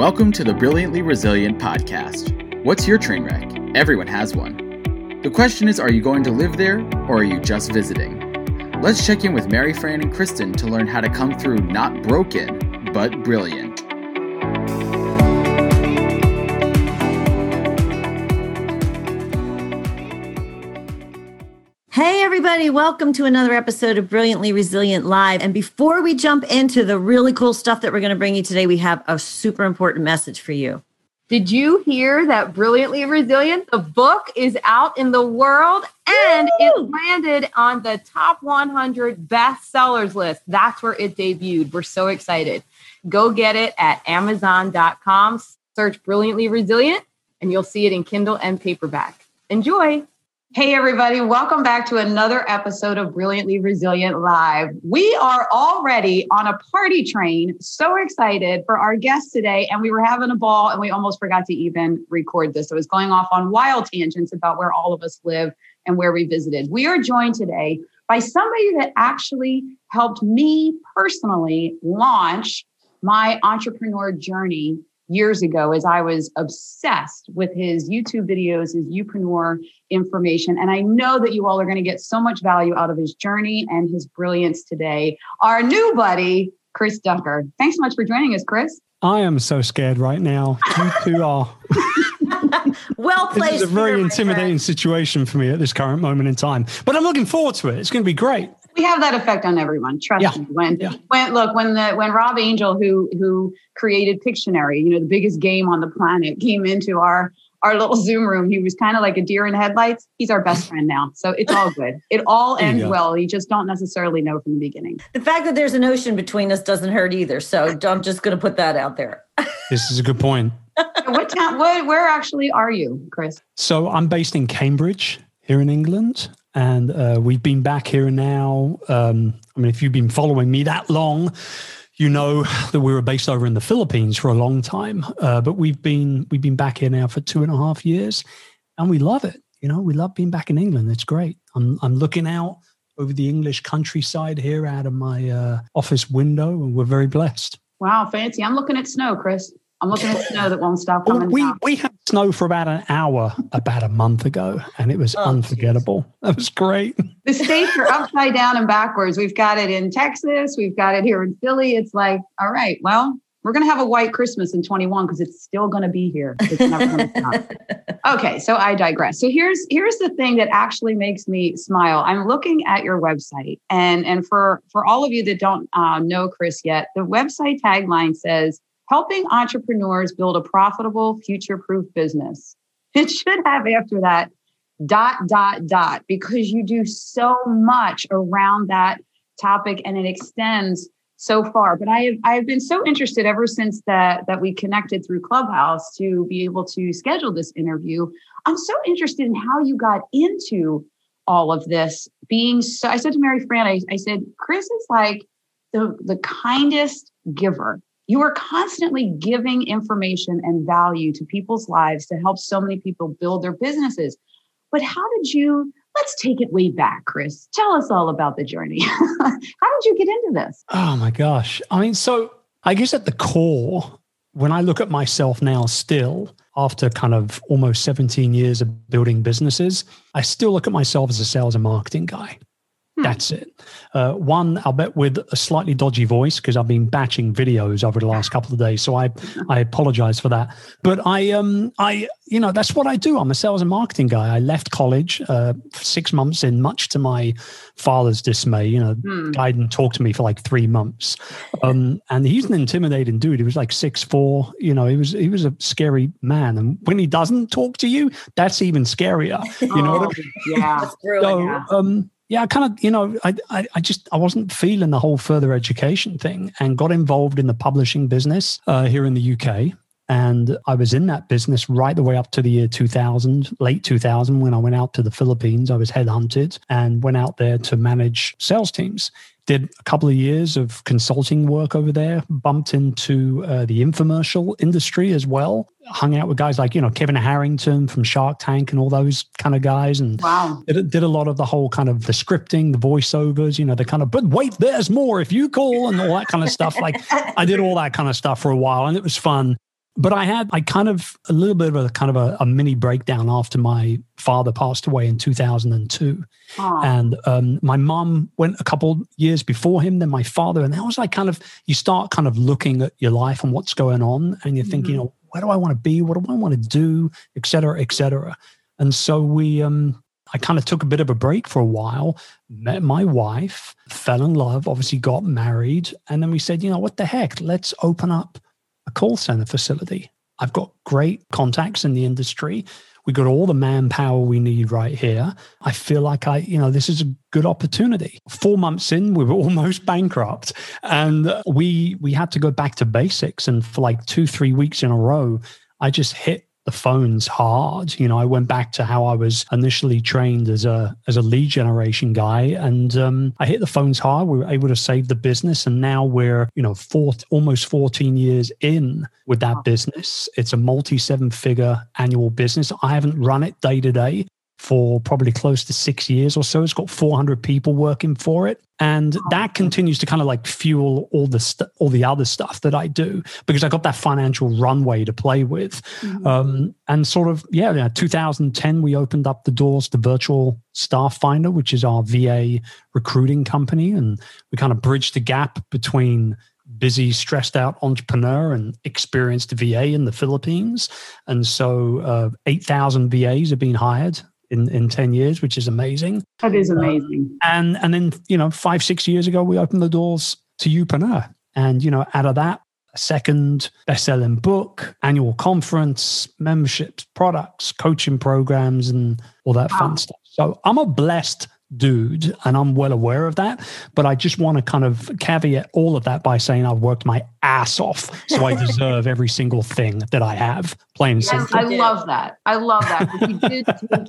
Welcome to the Brilliantly Resilient podcast. What's your train wreck? Everyone has one. The question is are you going to live there or are you just visiting? Let's check in with Mary Fran and Kristen to learn how to come through not broken, but brilliant. Everybody, welcome to another episode of Brilliantly Resilient Live. And before we jump into the really cool stuff that we're going to bring you today, we have a super important message for you. Did you hear that Brilliantly Resilient, the book, is out in the world and Woo! it landed on the top 100 bestsellers list? That's where it debuted. We're so excited. Go get it at Amazon.com, search Brilliantly Resilient, and you'll see it in Kindle and paperback. Enjoy. Hey, everybody, welcome back to another episode of Brilliantly Resilient Live. We are already on a party train. So excited for our guest today. And we were having a ball and we almost forgot to even record this. I was going off on wild tangents about where all of us live and where we visited. We are joined today by somebody that actually helped me personally launch my entrepreneur journey years ago as I was obsessed with his YouTube videos, his Youpreneur information. And I know that you all are going to get so much value out of his journey and his brilliance today. Our new buddy, Chris Ducker. Thanks so much for joining us, Chris. I am so scared right now. You two are. well placed. This is a very intimidating situation for me at this current moment in time, but I'm looking forward to it. It's going to be great we have that effect on everyone. Trust yeah. me. When yeah. when look when the when Rob Angel who who created Pictionary, you know, the biggest game on the planet, came into our our little Zoom room. He was kind of like a deer in headlights. He's our best friend now. So it's all good. It all ends well. You just don't necessarily know from the beginning. The fact that there's an ocean between us doesn't hurt either. So I'm just going to put that out there. this is a good point. what town, what, where actually are you, Chris? So I'm based in Cambridge here in England and uh, we've been back here now. Um, I mean, if you've been following me that long, you know that we were based over in the Philippines for a long time, uh, but we've been we've been back here now for two and a half years, and we love it. You know, we love being back in England. It's great. I'm I'm looking out over the English countryside here out of my uh, office window, and we're very blessed. Wow, fancy! I'm looking at snow, Chris. I'm looking at snow that won't stop coming. we down. we had snow for about an hour about a month ago, and it was oh, unforgettable. Geez. That was great. The states are upside down and backwards. We've got it in Texas. We've got it here in Philly. It's like, all right, well, we're going to have a white Christmas in 21 because it's still going to be here. It's never going to stop. Okay, so I digress. So here's here's the thing that actually makes me smile. I'm looking at your website, and and for for all of you that don't uh, know Chris yet, the website tagline says helping entrepreneurs build a profitable, future proof business. It should have after that dot, dot, dot, because you do so much around that topic and it extends so far. But I have I've been so interested ever since that that we connected through Clubhouse to be able to schedule this interview. I'm so interested in how you got into all of this. Being so, I said to Mary Fran, I, I said, Chris is like the the kindest giver you are constantly giving information and value to people's lives to help so many people build their businesses. But how did you? Let's take it way back, Chris. Tell us all about the journey. how did you get into this? Oh my gosh. I mean, so I guess at the core, when I look at myself now, still after kind of almost 17 years of building businesses, I still look at myself as a sales and marketing guy. Hmm. That's it. Uh, one, I'll bet with a slightly dodgy voice because I've been batching videos over the last couple of days, so I I apologize for that. But I um I you know that's what I do. I'm a sales and marketing guy. I left college uh, six months in, much to my father's dismay. You know, hmm. guy didn't talk to me for like three months, um, and he's an intimidating dude. He was like six four. You know, he was he was a scary man, and when he doesn't talk to you, that's even scarier. You know oh, what I mean? Yeah. so, um yeah, I kind of, you know, I, I, I, just, I wasn't feeling the whole further education thing and got involved in the publishing business uh, here in the UK. And I was in that business right the way up to the year 2000, late 2000, when I went out to the Philippines. I was headhunted and went out there to manage sales teams did a couple of years of consulting work over there, bumped into uh, the infomercial industry as well, hung out with guys like, you know, Kevin Harrington from Shark Tank and all those kind of guys. And wow. did, did a lot of the whole kind of the scripting, the voiceovers, you know, the kind of, but wait, there's more if you call and all that kind of stuff. Like I did all that kind of stuff for a while and it was fun. But I had I kind of a little bit of a kind of a, a mini breakdown after my father passed away in 2002, Aww. and um, my mom went a couple years before him, then my father, and that was like kind of you start kind of looking at your life and what's going on, and you're thinking, mm-hmm. you know, where do I want to be? What do I want to do? Et cetera, et cetera. And so we um, I kind of took a bit of a break for a while, met my wife, fell in love, obviously got married. And then we said, you know, what the heck? Let's open up a call center facility. I've got great contacts in the industry. We got all the manpower we need right here. I feel like I, you know, this is a good opportunity. Four months in, we were almost bankrupt, and we we had to go back to basics. And for like two, three weeks in a row, I just hit the phones hard. You know, I went back to how I was initially trained as a as a lead generation guy, and um, I hit the phones hard. We were able to save the business, and now we're you know four, almost fourteen years in with that business. It's a multi seven figure annual business. I haven't run it day to day, for probably close to six years or so. It's got 400 people working for it. And that continues to kind of like fuel all the st- all the other stuff that I do because I got that financial runway to play with. Mm-hmm. Um, and sort of, yeah, yeah, 2010, we opened up the doors to Virtual Staff Finder, which is our VA recruiting company. And we kind of bridged the gap between busy, stressed out entrepreneur and experienced VA in the Philippines. And so uh, 8,000 VAs have been hired in, in 10 years, which is amazing. That is amazing. Uh, and and then, you know, five, six years ago, we opened the doors to Youpreneur. And, you know, out of that, a second best-selling book, annual conference, memberships, products, coaching programs, and all that wow. fun stuff. So I'm a blessed dude and i'm well aware of that but i just want to kind of caveat all of that by saying i've worked my ass off so i deserve every single thing that i have plain yes, simple. I love that. I love that you, did,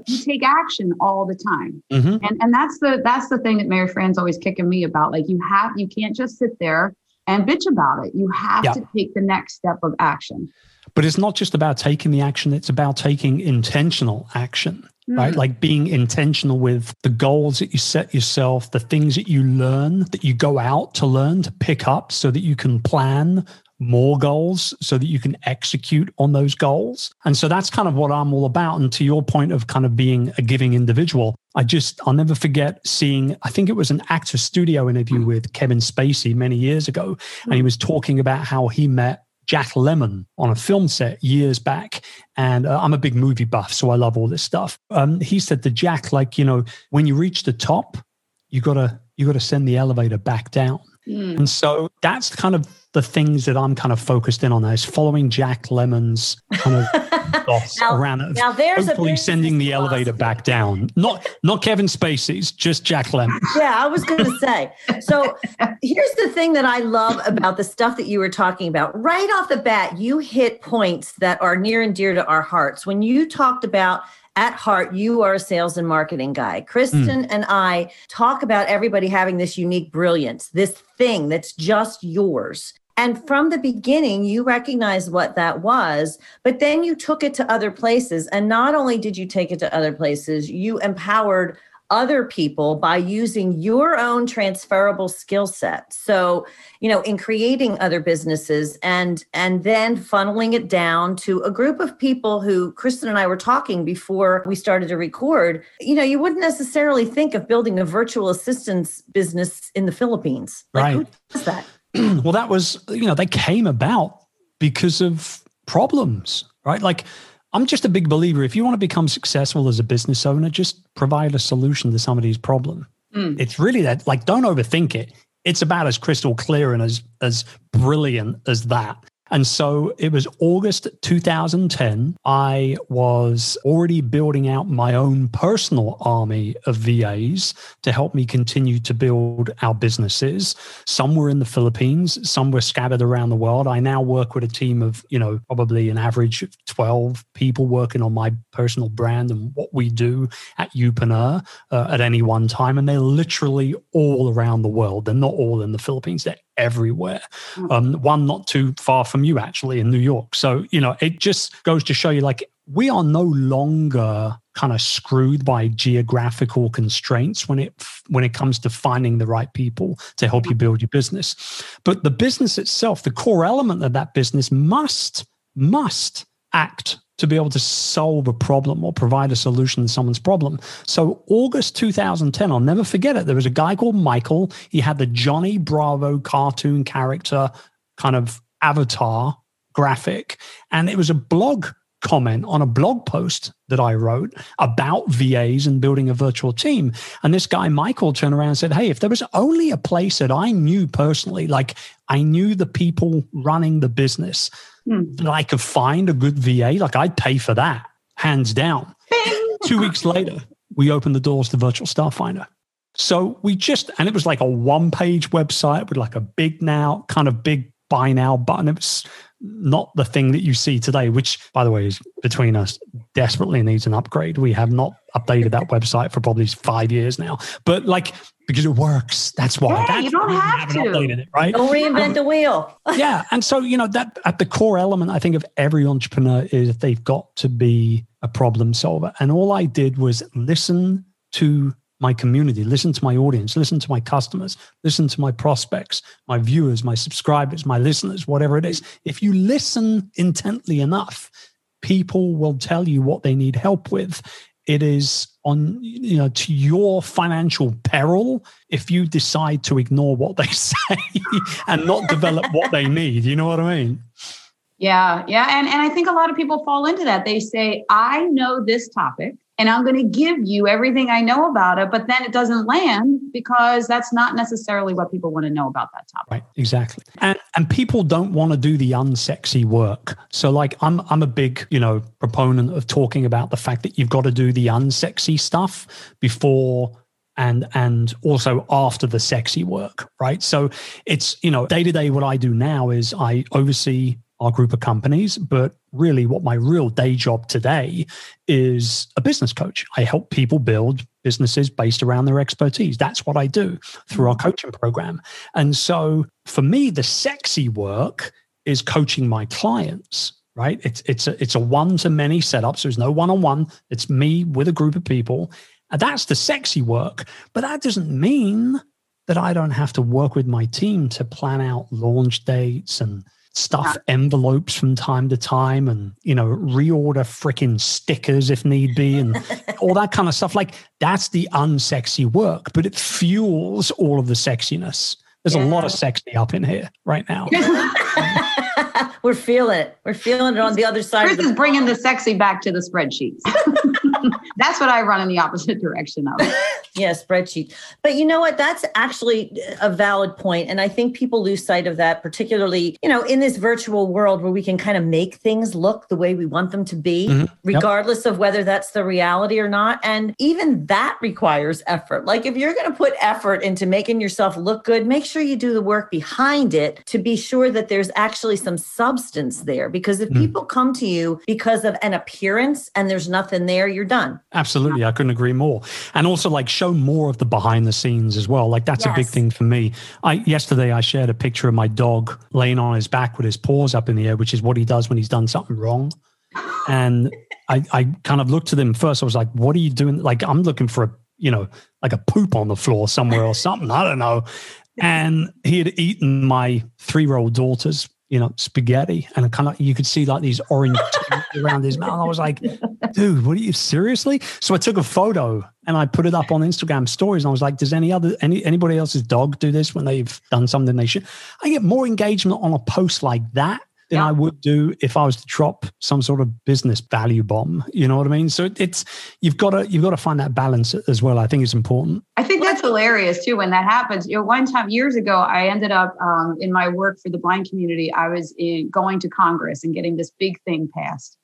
you take action all the time. Mm-hmm. and and that's the that's the thing that mary fran's always kicking me about like you have you can't just sit there and bitch about it. You have to take the next step of action. But it's not just about taking the action it's about taking intentional action right? Hmm. Like being intentional with the goals that you set yourself, the things that you learn, that you go out to learn, to pick up so that you can plan more goals so that you can execute on those goals. And so that's kind of what I'm all about. And to your point of kind of being a giving individual, I just, I'll never forget seeing, I think it was an actor studio interview with Kevin Spacey many years ago. And he was talking about how he met Jack Lemmon on a film set years back. And uh, I'm a big movie buff, so I love all this stuff. Um, he said to Jack, like, you know, when you reach the top, you gotta you gotta send the elevator back down. Mm. And so that's kind of the things that I'm kind of focused in on is following Jack Lemmon's kind of thoughts now, around. Now there's hopefully sending the elevator back down. Not not Kevin Spacey's, just Jack Lemmon. Yeah, I was going to say. So here's the thing that I love about the stuff that you were talking about. Right off the bat, you hit points that are near and dear to our hearts. When you talked about at heart, you are a sales and marketing guy. Kristen mm. and I talk about everybody having this unique brilliance, this thing that's just yours. And from the beginning, you recognized what that was, but then you took it to other places. And not only did you take it to other places, you empowered other people by using your own transferable skill set so you know in creating other businesses and and then funneling it down to a group of people who kristen and i were talking before we started to record you know you wouldn't necessarily think of building a virtual assistance business in the philippines like right. who does that well, that was, you know, they came about because of problems, right? Like, I'm just a big believer. If you want to become successful as a business owner, just provide a solution to somebody's problem. Mm. It's really that, like, don't overthink it. It's about as crystal clear and as as brilliant as that. And so it was August 2010. I was already building out my own personal army of VAs to help me continue to build our businesses. Some were in the Philippines, some were scattered around the world. I now work with a team of, you know, probably an average of 12 people working on my personal brand and what we do at Youpreneur uh, at any one time. And they're literally all around the world. They're not all in the Philippines, they're everywhere. Mm. Um, one not too far from you, actually, in New York. So, you know, it just goes to show you like we are no longer kind of screwed by geographical constraints when it when it comes to finding the right people to help you build your business but the business itself the core element of that business must must act to be able to solve a problem or provide a solution to someone's problem. So, August 2010, I'll never forget it. There was a guy called Michael. He had the Johnny Bravo cartoon character kind of avatar graphic, and it was a blog comment on a blog post that I wrote about VAs and building a virtual team. And this guy, Michael, turned around and said, Hey, if there was only a place that I knew personally, like I knew the people running the business, mm. that I could find a good VA, like I'd pay for that, hands down. Two weeks later, we opened the doors to Virtual Staff Finder. So we just, and it was like a one page website with like a big now, kind of big buy now button. It was not the thing that you see today, which, by the way, is between us, desperately needs an upgrade. We have not updated that website for probably five years now, but like because it works. That's why. Yeah, that's you don't have to updated it, right? Don't reinvent um, the wheel. yeah, and so you know that at the core element, I think of every entrepreneur is they've got to be a problem solver, and all I did was listen to my community, listen to my audience, listen to my customers, listen to my prospects, my viewers, my subscribers, my listeners, whatever it is. If you listen intently enough, people will tell you what they need help with. It is on you know to your financial peril if you decide to ignore what they say and not develop what they need. You know what I mean? Yeah, yeah. And and I think a lot of people fall into that. They say, I know this topic and I'm going to give you everything I know about it, but then it doesn't land because that's not necessarily what people want to know about that topic. Right, exactly. And and people don't want to do the unsexy work. So like I'm I'm a big, you know, proponent of talking about the fact that you've got to do the unsexy stuff before and and also after the sexy work, right? So it's, you know, day to day what I do now is I oversee our group of companies. But really, what my real day job today is a business coach. I help people build businesses based around their expertise. That's what I do through our mm-hmm. coaching program. And so for me, the sexy work is coaching my clients right it's it's a, it's a one to many setup so there's no one on one it's me with a group of people and that's the sexy work but that doesn't mean that i don't have to work with my team to plan out launch dates and stuff envelopes from time to time and you know reorder freaking stickers if need be and all that kind of stuff. Like that's the unsexy work but it fuels all of the sexiness. There's yeah. a lot of sexy up in here right now. We're feeling it. We're feeling it on the other side Chris is bringing the sexy back to the spreadsheets that's what i run in the opposite direction of yeah, spreadsheet. But you know what? That's actually a valid point. And I think people lose sight of that, particularly, you know, in this virtual world where we can kind of make things look the way we want them to be, mm-hmm. regardless yep. of whether that's the reality or not. And even that requires effort. Like if you're going to put effort into making yourself look good, make sure you do the work behind it to be sure that there's actually some substance there. Because if mm. people come to you because of an appearance and there's nothing there, you're done. Absolutely. I couldn't agree more. And also like show more of the behind the scenes as well. Like that's yes. a big thing for me. I yesterday I shared a picture of my dog laying on his back with his paws up in the air, which is what he does when he's done something wrong. And I, I kind of looked at him first. I was like, "What are you doing?" Like I'm looking for a, you know, like a poop on the floor somewhere or something. I don't know. And he had eaten my three year old daughter's you know, spaghetti, and kind of you could see like these orange around his mouth. I was like, dude, what are you seriously? So I took a photo and I put it up on Instagram stories. And I was like, does any other any anybody else's dog do this when they've done something they should? I get more engagement on a post like that than yeah. I would do if I was to drop some sort of business value bomb. You know what I mean? So it's you've got to you've got to find that balance as well. I think it's important. I think that's hilarious too when that happens. You know, one time years ago, I ended up um, in my work for the blind community. I was in, going to Congress and getting this big thing passed,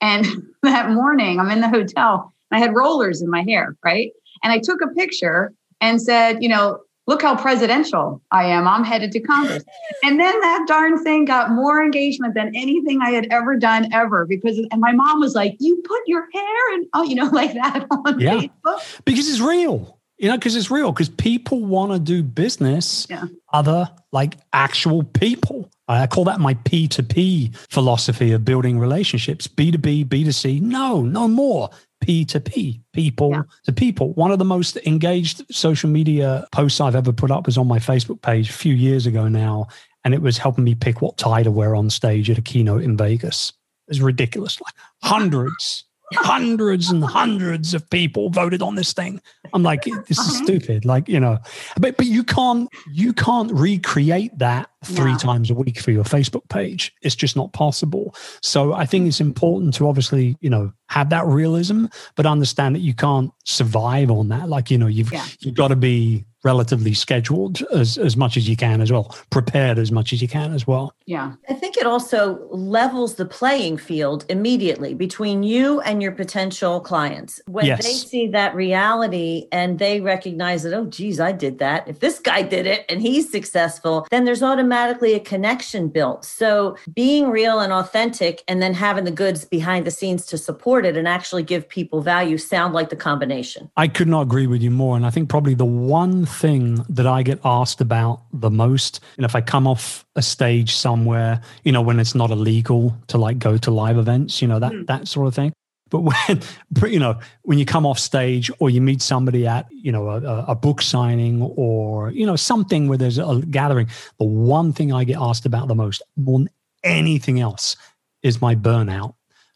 and that morning I'm in the hotel. I had rollers in my hair, right? And I took a picture and said, you know, look how presidential I am. I'm headed to Congress. And then that darn thing got more engagement than anything I had ever done ever because and my mom was like, "You put your hair and oh, you know, like that on yeah. Facebook." Because it's real. You know, because it's real because people want to do business yeah. other like actual people. I call that my P2P philosophy of building relationships. B2B, B2C. No, no more. P2P, people yeah. to people. One of the most engaged social media posts I've ever put up was on my Facebook page a few years ago now. and it was helping me pick what tie to wear on stage at a keynote in Vegas. It was ridiculous. Like hundreds, hundreds and hundreds of people voted on this thing. I'm like, this is Uh-huh. stupid. Like, you know, but but you can't you can't recreate that three No. times a week for your Facebook page. It's just not possible. So I think it's important to obviously, you know, have that realism, but understand that you can't survive on that. Like, you know, you've Yeah. you've got to be relatively scheduled as as much as you can as well, prepared as much as you can as well. Yeah. I think it also levels the playing field immediately between you and your potential clients. When Yes. they see that reality and they recognize that, oh, geez, I did that. If this guy did it and he's successful, then there's automatically a connection built. So being real and authentic and then having the goods behind the scenes to support it and actually give people value sound like the combination. I could not agree with you more. And I think probably the one thing that I get asked about the most, And if I come off a stage somewhere, you know, when it's not illegal to like go to live events, you know, that hmm. that sort of thing. But when you know when you come off stage or you meet somebody at you know a, a book signing or you know something where there's a gathering, the one thing I get asked about the most, more than anything else, is my burnout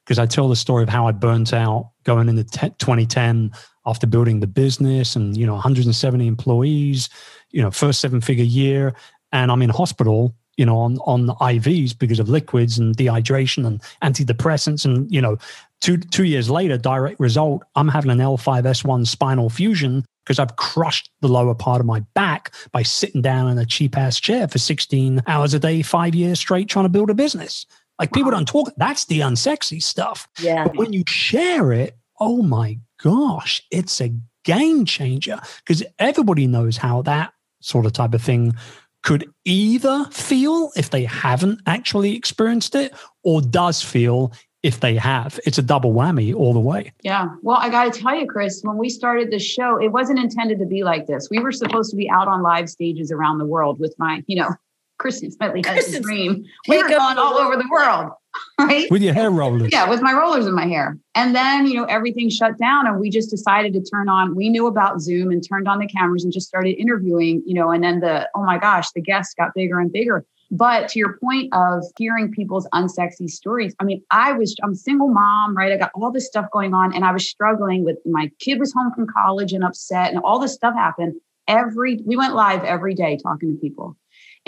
because I tell the story of how I burnt out going into te- 2010 after building the business and you know 170 employees, you know first seven figure year, and I'm in hospital, you know on on IVs because of liquids and dehydration and antidepressants, and you know two two years later, direct result, I'm having an L5S1 spinal fusion because I've crushed the lower part of my back by sitting down in a cheap ass chair for 16 hours a day, five years straight, trying to build a business. Like people don't talk. That's the unsexy stuff. Yeah. But when you share it, oh my gosh, it's a game changer because everybody knows how that sort of type of thing could either feel if they haven't actually experienced it or does feel if they have. It's a double whammy all the way. Yeah. Well, I got to tell you, Chris, when we started the show, it wasn't intended to be like this. We were supposed to be out on live stages around the world with my, you know, Kristen Smedley has a dream. We were take going all world. over the world, right? With your hair rollers. Yeah, with my rollers in my hair. And then, you know, everything shut down and we just decided to turn on, we knew about Zoom and turned on the cameras and just started interviewing, you know, and then the, oh my gosh, the guests got bigger and bigger. But to your point of hearing people's unsexy stories, I mean, I was, I'm a single mom, right? I got all this stuff going on and I was struggling with my kid was home from college and upset and all this stuff happened. Every, we went live every day talking to people.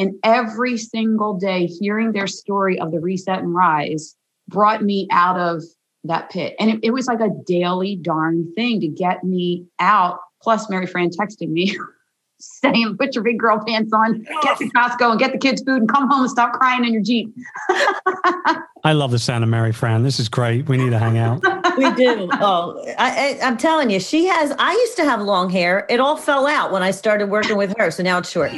And every single day, hearing their story of the reset and rise brought me out of that pit. And it, it was like a daily darn thing to get me out. Plus, Mary Fran texting me saying, put your big girl pants on, get to Costco and get the kids food and come home and stop crying in your Jeep. I love the Santa Mary Fran. This is great. We need to hang out. we do. Oh, I, I, I'm telling you, she has. I used to have long hair. It all fell out when I started working with her, so now it's short.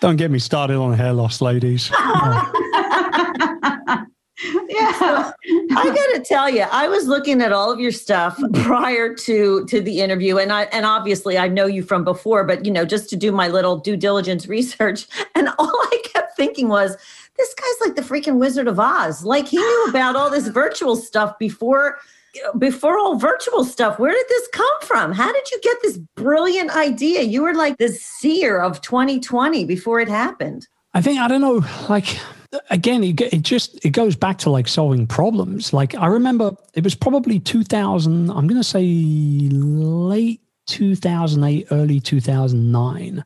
Don't get me started on hair loss, ladies. yeah. I got to tell you, I was looking at all of your stuff mm-hmm. prior to to the interview, and I and obviously I know you from before, but you know, just to do my little due diligence research, and all I kept thinking was, this guy's like the freaking Wizard of Oz. Like he knew about all this virtual stuff before before all virtual stuff. Where did this come from? How did you get this brilliant idea? You were like the seer of 2020 before it happened. I think I don't know. Like again, it, it just it goes back to like solving problems. Like I remember it was probably 2000. I'm going to say late 2008, early 2009.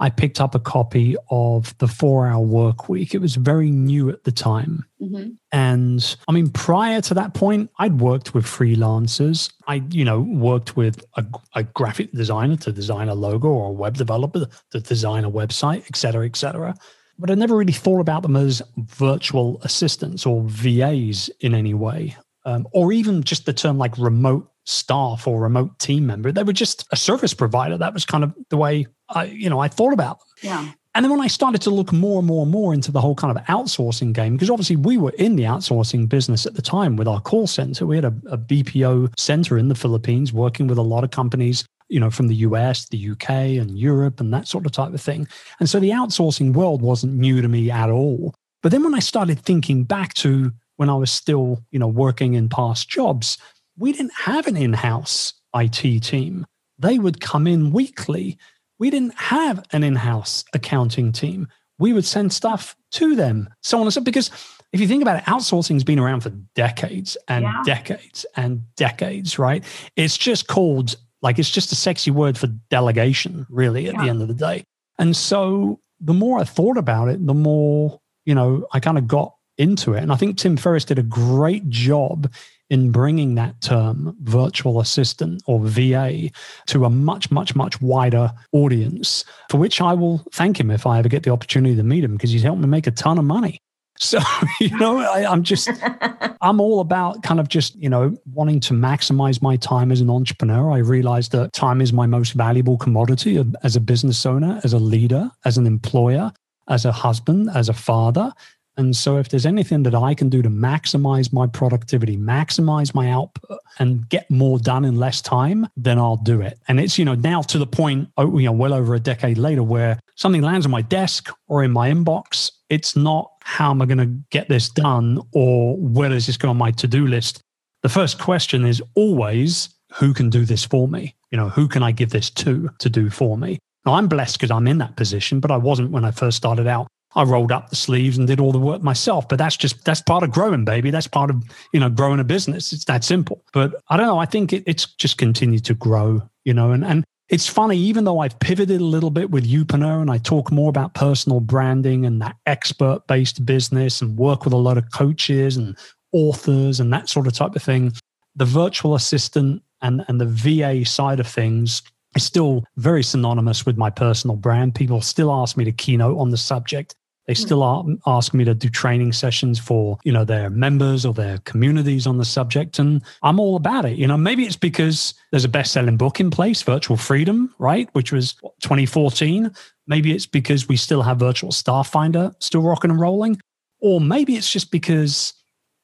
I picked up a copy of the Four Hour Work Week. It was very new at the time. Mhm. And I mean, prior to that point, I'd worked with freelancers. I, you know, worked with a, a graphic designer to design a logo or a web developer to design a website, et cetera, et cetera. But I never really thought about them as virtual assistants or VAs in any way, um, or even just the term like remote staff or remote team member. They were just a service provider. That was kind of the way I, you know, I thought about them. Yeah. And then when I started to look more and more and more into the whole kind of outsourcing game, because obviously we were in the outsourcing business at the time with our call center. We had a, a BPO center in the Philippines working with a lot of companies, you know, from the US, the UK, and Europe, and that sort of type of thing. And so the outsourcing world wasn't new to me at all. But then when I started thinking back to when I was still, you know, working in past jobs, we didn't have an in house IT team. They would come in weekly we didn't have an in-house accounting team we would send stuff to them, so on and so. Because if you think about it, outsourcing's been around for decades and Yeah. decades and decades, right? It's just called like it's just a sexy word for delegation, really, at the end of the day. And so the more I thought about it, the more, you know, I kind of got into it. And I think Tim Ferriss did a great job in bringing that term virtual assistant or VA to a much, much, much wider audience, for which I will thank him if I ever get the opportunity to meet him because he's helped me make a ton of money. So, you know, I, I'm just, I'm all about kind of just, you know, wanting to maximize my time as an entrepreneur. I realize that time is my most valuable commodity as a business owner, as a leader, as an employer, as a husband, as a father. And so, if there's anything that I can do to maximize my productivity, maximize my output, and get more done in less time, then I'll do it. And it's, you know, now to the point, oh, you know, well over a decade later, where something lands on my desk or in my inbox, it's not how am I going to get this done or where does this go on my to do list? The first question is always, who can do this for me? You know, who can I give this to to do for me? Now, I'm blessed because I'm in that position, but I wasn't when I first started out. I rolled up the sleeves and did all the work myself. But that's just that's part of growing, baby. That's part of you know growing a business. It's that simple. But I don't know. I think it, it's just continued to grow. You know, and and it's funny. Even though I've pivoted a little bit with Youpreneur and I talk more about personal branding and that expert based business and work with a lot of coaches and authors and that sort of type of thing, the virtual assistant and and the VA side of things is still very synonymous with my personal brand. People still ask me to keynote on the subject. They hmm. still a- ask me to do training sessions for, you know, their members or their communities on the subject. And I'm all about it. You know, maybe it's because there's a best-selling book in place, Virtual Freedom, right? Which was 2014. Maybe it's because we still have Virtual Staff Finder still rocking and rolling. Or maybe it's just because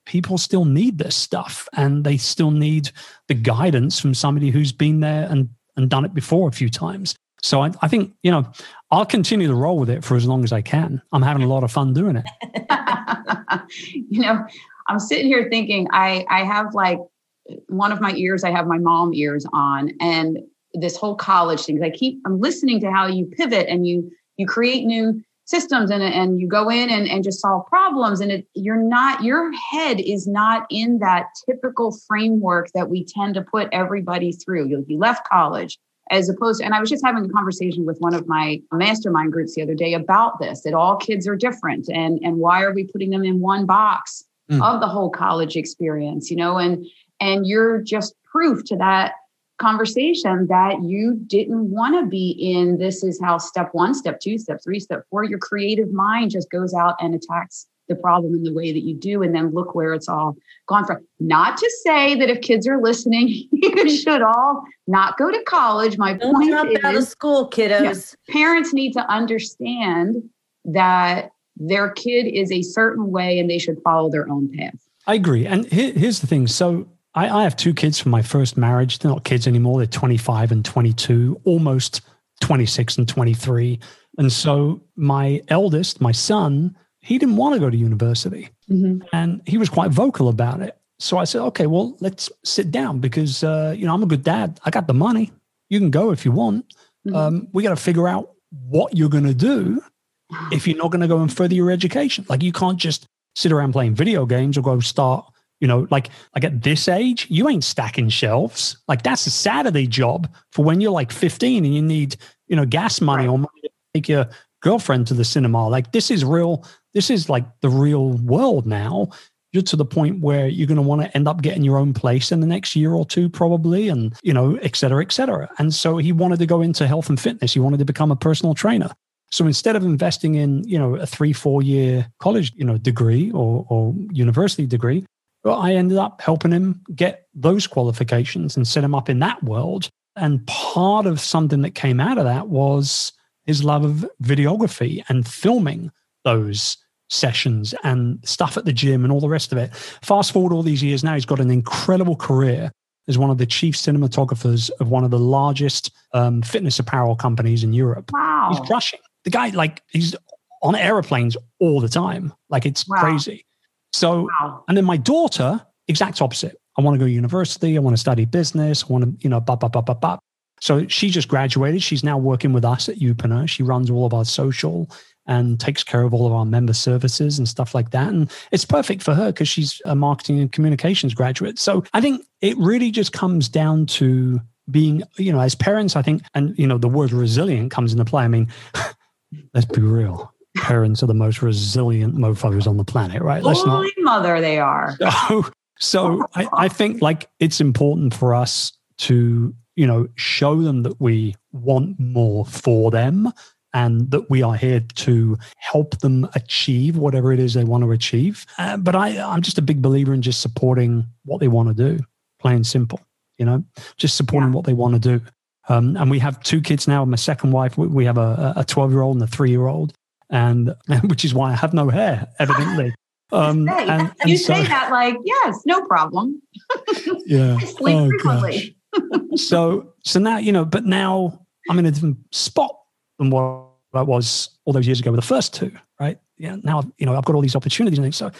people still need this stuff and they still need the guidance from somebody who's been there and, and done it before a few times. So I, I think, you know, I'll continue to roll with it for as long as I can. I'm having a lot of fun doing it. you know, I'm sitting here thinking I I have like one of my ears, I have my mom ears on, and this whole college thing. I keep I'm listening to how you pivot and you you create new systems and and you go in and, and just solve problems and it you're not your head is not in that typical framework that we tend to put everybody through you, you left college as opposed to, and I was just having a conversation with one of my mastermind groups the other day about this that all kids are different and and why are we putting them in one box Mm. of the whole college experience you know and and you're just proof to that conversation that you didn't want to be in this is how step one step two step three step four your creative mind just goes out and attacks the problem in the way that you do and then look where it's all gone from not to say that if kids are listening you should all not go to college my Don't point drop out of school, kiddos. parents need to understand that their kid is a certain way and they should follow their own path I agree. And here, here's the thing. So I, I have two kids from my first marriage. They're not kids anymore. They're 25 and 22, almost 26 and 23. And so my eldest, my son, he didn't want to go to university and he was quite vocal about it. So I said, okay, well, let's sit down because, uh, you know, I'm a good dad. I got the money. You can go if you want. Mhm. Um, we got to figure out what you're going to do if you're not going to go and further your education. Like you can't just sit around playing video games or go start, you know, like like at this age, you ain't stacking shelves. Like that's a Saturday job for when you're like 15 and you need, you know, gas money or money to take your girlfriend to the cinema. Like this is real, this is like the real world now. You're to the point where you're going to want to end up getting your own place in the next year or two, probably, and you know, et cetera, et cetera. And so he wanted to go into health and fitness. He wanted to become a personal trainer. So instead of investing in, you know, a three, four year college, you know, degree or, or university degree, well, I ended up helping him get those qualifications and set him up in that world. And part of something that came out of that was his love of videography and filming those sessions and stuff at the gym and all the rest of it. Fast forward all these years now, he's got an incredible career as one of the chief cinematographers of one of the largest um, fitness apparel companies in Europe. wow He's crushing. The guy, like, he's on airplanes all the time. Like, it's Wow. crazy. So, wow and then my daughter, exact opposite. I want to go to university. I want to study business. I want to, you know, blah, blah, blah, blah, blah. So she just graduated. She's now working with us at Youpreneur. She runs all of our social and takes care of all of our member services and stuff like that. And it's perfect for her because she's a marketing and communications graduate. So I think it really just comes down to being, you know, as parents, I think, and, you know, the word resilient comes into play. I mean, let's be real. Parents are the most resilient mofos on the planet, right? Let's Holy not. mother, they are. So, so I, I think like it's important for us to, you know, show them that we want more for them and that we are here to help them achieve whatever it is they want to achieve. Uh, but I, I'm just a big believer in just supporting what they want to do, plain and simple, you know, just supporting Yeah. what they want to do. Um, and we have two kids now. My second wife, we- have a a 12 year old and a three year old, and which is why I have no hair, evidently. Um, Hey, and, and you so- say that like, yes, no problem. yeah. I sleep Oh, frequently. so so now you know but now i'm in a different spot than what i was all those years ago with the first two right yeah now you know i've got all these opportunities and things so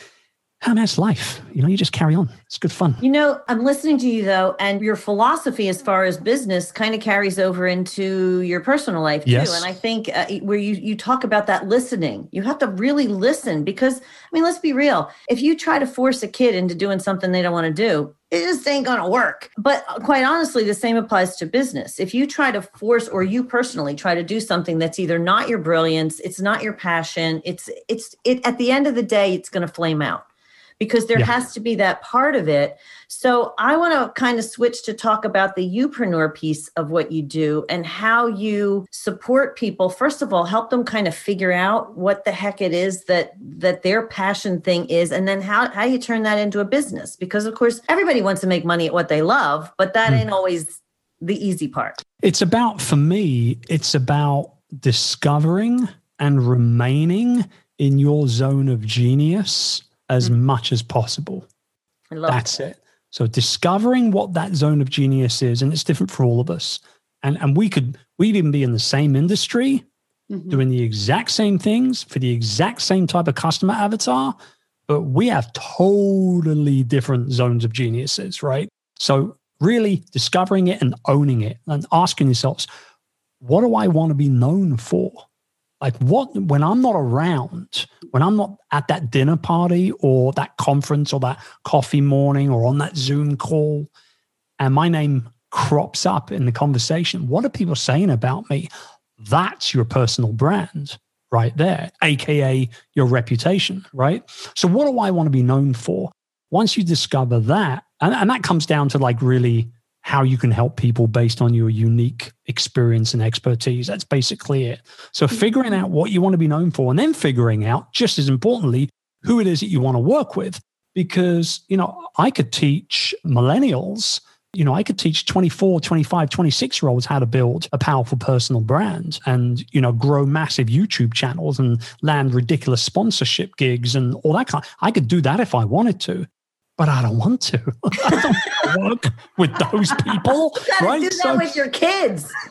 how that's life you know you just carry on it's good fun You know, I'm listening to you though, and your philosophy as far as business kind of carries over into your personal life too. Yes. And I think uh, where you you talk about that listening, you have to really listen because I mean, let's be real. If you try to force a kid into doing something they don't want to do, it just ain't going to work. But uh, quite honestly, the same applies to business. If you try to force, or you personally try to do something that's either not your brilliance, it's not your passion, it's it's it at the end of the day, it's going to flame out because there Yeah. has to be that part of it. So I want to kind of switch to talk about the youpreneur piece of what you do and how you support people. First of all, help them kind of figure out what the heck it is that that their passion thing is, and then how how you turn that into a business. Because of course, everybody wants to make money at what they love, but that Mm. ain't always the easy part. it's about for me it's about discovering and remaining in your zone of genius as Mhm. much as possible That's it. So discovering what that zone of genius is, and it's different for all of us. And and we could we'd even be in the same industry, Mhm. doing the exact same things for the exact same type of customer avatar, but we have totally different zones of geniuses, right? So really discovering it and owning it and asking yourselves, what do I want to be known for? Like what when I'm not around, when I'm not at that dinner party or that conference or that coffee morning or on that Zoom call, and my name crops up in the conversation, what are people saying about me? That's your personal brand right there, AKA your reputation, right? So, what do I want to be known for? Once you discover that, and, and that comes down to like really how you can help people based on your unique experience and expertise. That's basically it. So, hmm. figuring out what you want to be known for, and then figuring out, just as importantly, who it is that you want to work with. Because, you know, I could teach millennials, you know, I could teach 24, 25, 26 year olds how to build a powerful personal brand and, you know, grow massive YouTube channels and land ridiculous sponsorship gigs and all that kind. I could do that if I wanted to, but I don't want to. I don't want to work with those people. Right? do that So- with your kids.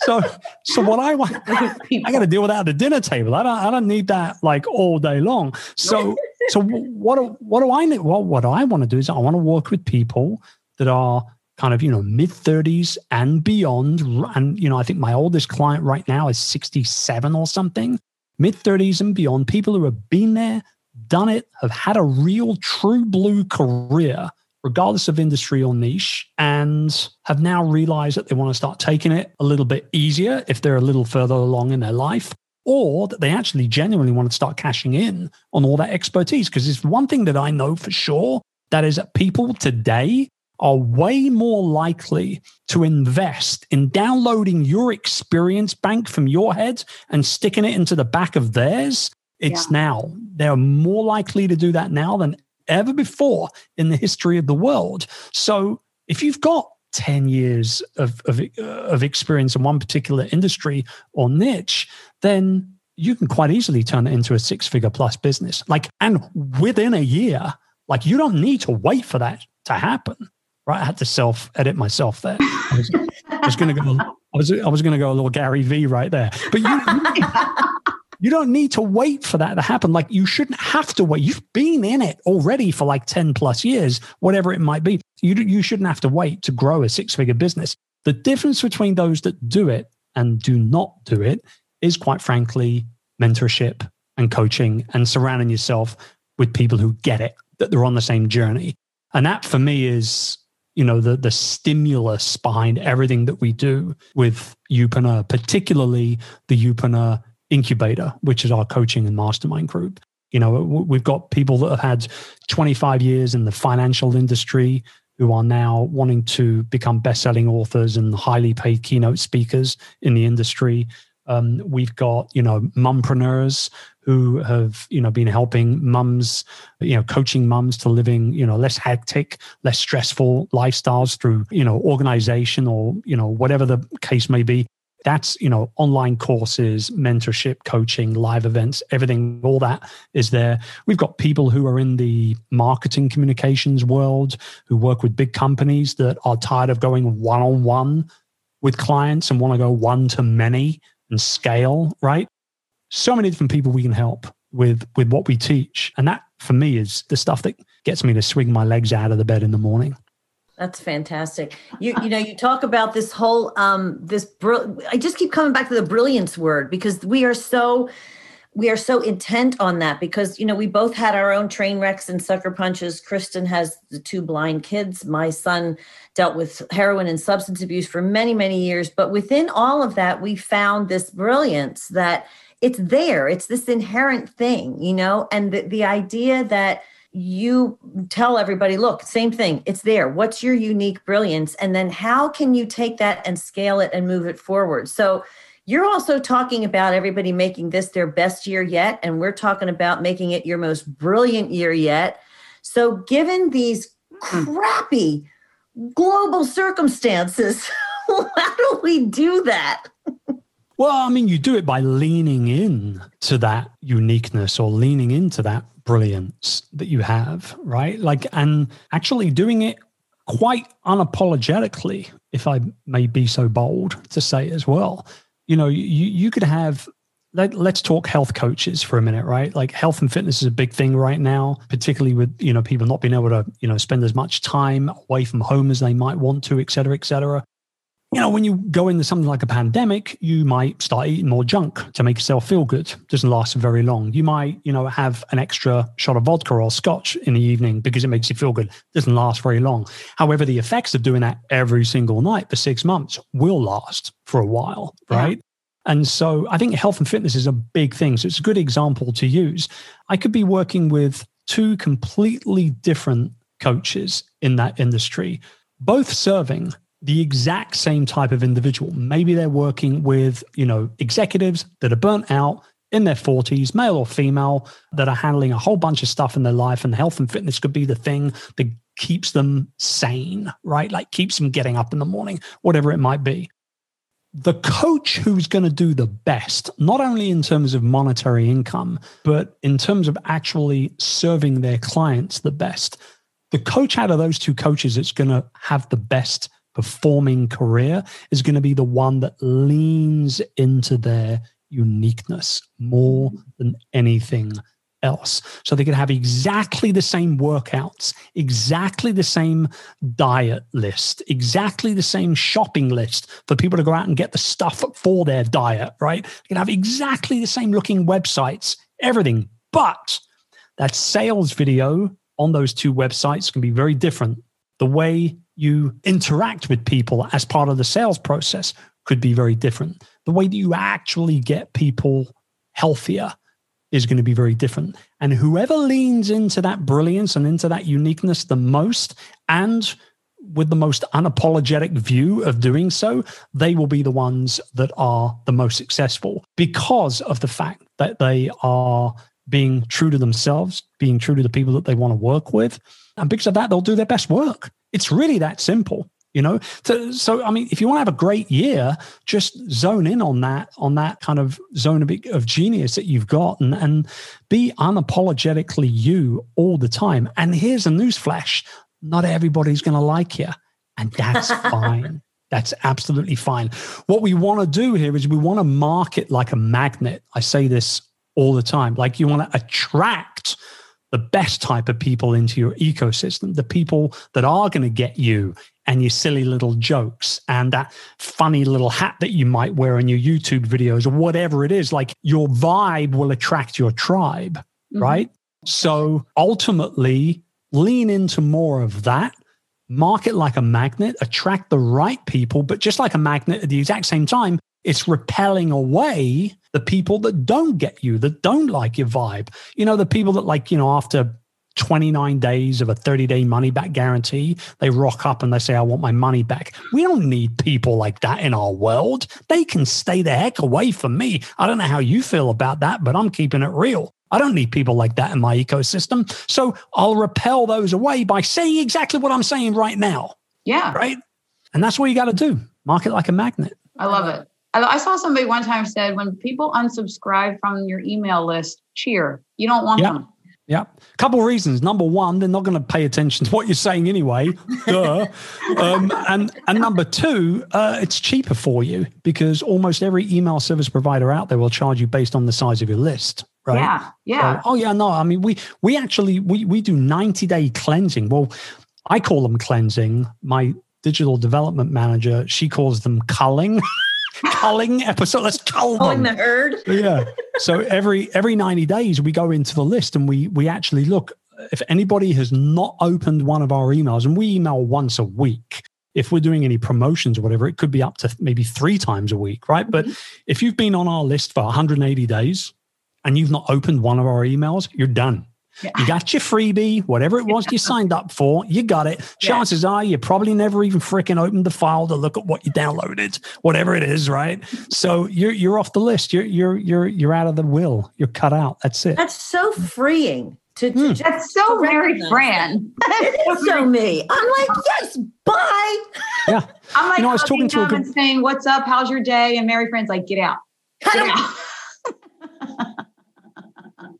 So, so what I want, I got to deal with that at the dinner table. I don't, I don't need that like all day long. So, so what, do, what do I need? Well, what I want to do is I want to work with people that are kind of, you know, mid thirties and beyond. And, you know, I think my oldest client right now is 67 or something, mid thirties and beyond, people who have been there, done it, have had a real true blue career regardless of industry or niche, and have now realized that they want to start taking it a little bit easier if they're a little further along in their life, or that they actually genuinely want to start cashing in on all that expertise. Because it's one thing that I know for sure that is that people today are way more likely to invest in downloading your experience bank from your head and sticking it into the back of theirs. It's now. They're more likely to do that now than ever before in the history of the world. So if you've got 10 years of, of, uh, of experience in one particular industry or niche, then you can quite easily turn it into a six figure plus business. Like, and within a year, like you don't need to wait for that to happen. Right. I had to self edit myself there. I was, I was going to go, I was, I was going to go a little Gary V right there, but you, you don't need to wait for that to happen. Like you shouldn't have to wait. You've been in it already for like 10 plus years, whatever it might be. You, you shouldn't have to wait to grow a six figure business. The difference between those that do it and do not do it is quite frankly mentorship and coaching and surrounding yourself with people who get it, that they're on the same journey. And that for me is, you know, the the stimulus behind everything that we do with Youpreneur, particularly the Youpreneur incubator, which is our coaching and mastermind group. You know, we've got people that have had 25 years in the financial industry who are now wanting to become best-selling authors and highly paid keynote speakers in the industry. Um, we've got you know mumpreneurs who have you know been helping mums, you know, coaching mums to living you know less hectic, less stressful lifestyles through you know organization or you know whatever the case may be. That's you know online courses, mentorship, coaching, live events, everything. All that is there. We've got people who are in the marketing communications world who work with big companies that are tired of going one on one with clients and want to go one to many and scale, right? So many different people we can help with with what we teach. And that for me is the stuff that gets me to swing my legs out of the bed in the morning. That's fantastic. You you know you talk about this whole um this br- I just keep coming back to the brilliance word because we are so we are so intent on that because you know we both had our own train wrecks and sucker punches. Kristen has the two blind kids. My son dealt with heroin and substance abuse for many many years. But within all of that we found this brilliance that it's there. It's this inherent thing you know and the, the idea that you tell everybody look same thing it's there what's your unique brilliance and then how can you take that and scale it and move it forward so you're also talking about everybody making this their best year yet, and we're talking about making it your most brilliant year yet. So, given these crappy global circumstances, how do we do that? Well, I mean, you do it by leaning in to that uniqueness or leaning into that brilliance that you have, right? Like, and actually doing it quite unapologetically, if I may be so bold to say as well you know, you, you could have let, let's talk health coaches for a minute, right? Like health and fitness is a big thing right now, particularly with, you know, people not being able to, you know, spend as much time away from home as they might want to, et cetera, et cetera. You know, when you go into something like a pandemic, you might start eating more junk to make yourself feel good. It doesn't last very long. You might, you know, have an extra shot of vodka or scotch in the evening because it makes you feel good. It doesn't last very long. However, the effects of doing that every single night for six months will last for a while, right? Yeah. And so I think health and fitness is a big thing. So it's a good example to use. I could be working with two completely different coaches in that industry, both serving the exact same type of individual. Maybe they're working with, you know, executives that are burnt out in their 40s, male or female, that are handling a whole bunch of stuff in their life. And health and fitness could be the thing that keeps them sane, right? Like keeps them getting up in the morning, whatever it might be the coach who's going to do the best, not only in terms of monetary income, but in terms of actually serving their clients the best, the coach out of those two coaches that's going to have the best performing career is going to be the one that leans into their uniqueness more than anything else. So they could have exactly the same workouts, exactly the same diet list, exactly the same shopping list for people to go out and get the stuff for their diet, right? They can have exactly the same looking websites, everything. But that sales video on those two websites can be very different. The way you interact with people as part of the sales process could be very different. The way that you actually get people healthier is going to be very different. And whoever leans into that brilliance and into that uniqueness the most, and with the most unapologetic view of doing so, they will be the ones that are the most successful because of the fact that they are being true to themselves, being true to the people that they want to work with. And because of that, they'll do their best work. It's really that simple you know? So, so i mean if you want to have a great year just zone in on that on that kind of zone of, of genius that you've got and, and be unapologetically you all the time. And here's a news flash not everybody's going to like you and that's fine. That's absolutely fine. What we want to do here is we want to market like a magnet. I say this all the time like you want to attract the best type of people into your ecosystem, the people that are going to get you and your silly little jokes and that funny little hat that you might wear in your YouTube videos or whatever it is. Like your vibe will attract your tribe, mm-hmm. right? So ultimately, lean into more of that. Market like a magnet, attract the right people, but just like a magnet at the exact same time, it's repelling away the people that don't get you, that don't like your vibe. You know, the people that like, you know, after 29 days of a 30 day money back guarantee, they rock up and they say, I want my money back. We don't need people like that in our world. They can stay the heck away from me. I don't know how you feel about that, but I'm keeping it real. I don't need people like that in my ecosystem. So I'll repel those away by saying exactly what I'm saying right now. Yeah. Right. And that's what you got to do. Market like a magnet. I love it. I saw somebody one time said when people unsubscribe from your email list, cheer. You don't want them. Yeah. Couple reasons. Number one, they're not going to pay attention to what you're saying anyway. Duh. Um, and and number two, uh, it's cheaper for you because almost every email service provider out there will charge you based on the size of your list. Right. Yeah. Yeah. So, oh yeah. No. I mean, we we actually we we do 90 day cleansing. Well, I call them cleansing. My digital development manager, she calls them culling. culling episode. Let's cull them. Culling the herd. yeah. So every every 90 days we go into the list and we we actually look if anybody has not opened one of our emails, and we email once a week. If we're doing any promotions or whatever, it could be up to maybe three times a week, right? Mm-hmm. But if you've been on our list for 180 days and you've not opened one of our emails, you're done. Yeah. You got your freebie, whatever it was you signed up for, you got it. Chances yeah. are you probably never even freaking opened the file to look at what you downloaded, whatever it is, right? So you're you're off the list. You're you're you're you're out of the will. You're cut out. That's it. That's so freeing. To, to mm. That's so Mary Fran. it is so me. I'm like, yes, bye. Yeah. I'm like, you know, I was talking to a good... saying, "What's up? How's your day?" And Mary Fran's like, "Get out, get out."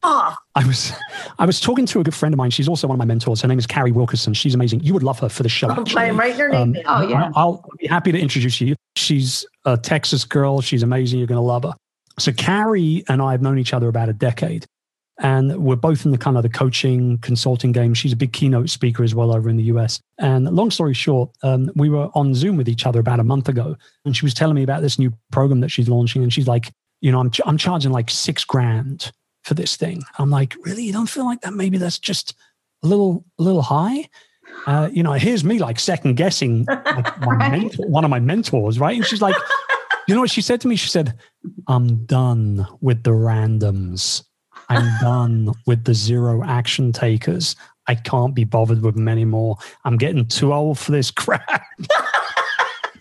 I was I was talking to a good friend of mine. She's also one of my mentors. Her name is Carrie Wilkerson. She's amazing. You would love her for the show. I'm right her name. Um, oh yeah. I'll, I'll be happy to introduce you. She's a Texas girl. She's amazing. You're going to love her. So Carrie and I have known each other about a decade, and we're both in the kind of the coaching consulting game. She's a big keynote speaker as well over in the US. And long story short, um, we were on Zoom with each other about a month ago, and she was telling me about this new program that she's launching, and she's like, you know, I'm ch- I'm charging like six grand for this thing. I'm like, really? You don't feel like that? Maybe that's just a little, a little high. Uh, you know, here's me like second guessing like right. mentor, one of my mentors, right? And she's like, you know what she said to me? She said, I'm done with the randoms. I'm done with the zero action takers. I can't be bothered with them anymore. I'm getting too old for this crap.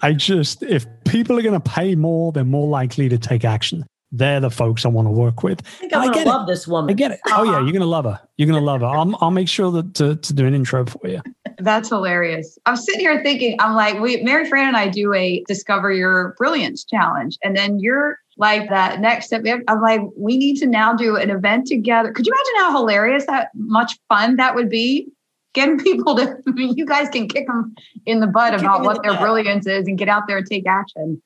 I just, if people are going to pay more, they're more likely to take action they're the folks I want to work with. I think I'm gonna love it. this woman. I get it. Oh yeah, you're gonna love her. You're gonna love her. I'll I'll make sure that to, to do an intro for you. That's hilarious. I'm sitting here thinking, I'm like, we Mary Fran and I do a discover your brilliance challenge, and then you're like that next step. I'm like, we need to now do an event together. Could you imagine how hilarious that much fun that would be? Getting people to, I mean, you guys can kick them in the butt about what their brilliance is and get out there and take action.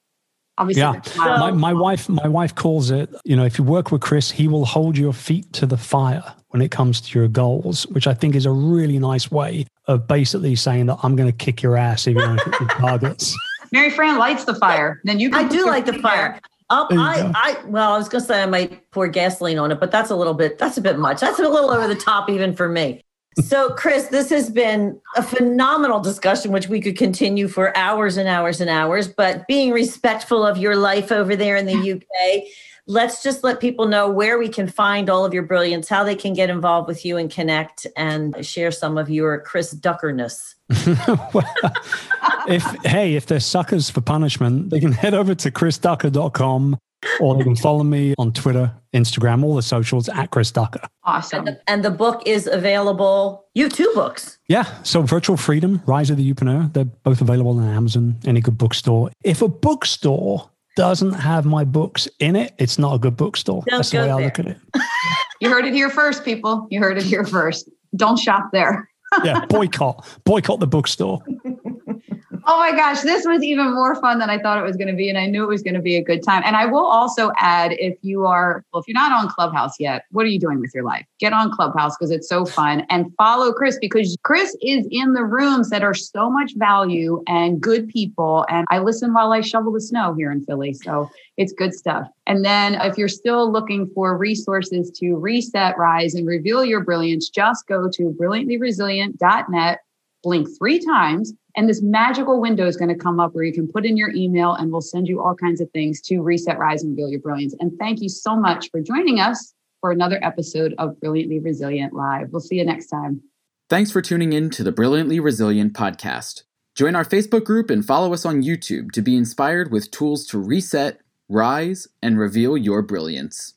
Obviously, yeah. My, my wife, my wife calls it. You know, if you work with Chris, he will hold your feet to the fire when it comes to your goals, which I think is a really nice way of basically saying that I'm going to kick your ass if you don't hit your targets. Mary Fran lights the fire. Then you. I do like the fire. Um, I, I, well, I was going to say I might pour gasoline on it, but that's a little bit, that's a bit much. That's a little over the top even for me. So, Chris, this has been a phenomenal discussion, which we could continue for hours and hours and hours. But being respectful of your life over there in the UK, let's just let people know where we can find all of your brilliance, how they can get involved with you and connect and share some of your Chris Duckerness. well, if hey, if they're suckers for punishment, they can head over to chrisducker.com or they can follow me on Twitter, Instagram, all the socials at Chris Ducker. Awesome. And the, and the, book is available. You have two books. Yeah. So Virtual Freedom, Rise of the Youpreneur, they're both available on Amazon, any good bookstore. If a bookstore doesn't have my books in it, it's not a good bookstore. Don't That's the way there. I look at it. you heard it here first, people. You heard it here first. Don't shop there. Yeah, boycott. Boycott the bookstore. Oh my gosh, this was even more fun than I thought it was going to be. And I knew it was going to be a good time. And I will also add if you are, well, if you're not on Clubhouse yet, what are you doing with your life? Get on Clubhouse because it's so fun and follow Chris because Chris is in the rooms that are so much value and good people. And I listen while I shovel the snow here in Philly. So it's good stuff. And then if you're still looking for resources to reset, rise, and reveal your brilliance, just go to brilliantlyresilient.net, blink three times and this magical window is going to come up where you can put in your email and we'll send you all kinds of things to reset, rise, and reveal your brilliance. And thank you so much for joining us for another episode of Brilliantly Resilient Live. We'll see you next time. Thanks for tuning in to the Brilliantly Resilient podcast. Join our Facebook group and follow us on YouTube to be inspired with tools to reset, rise, and reveal your brilliance.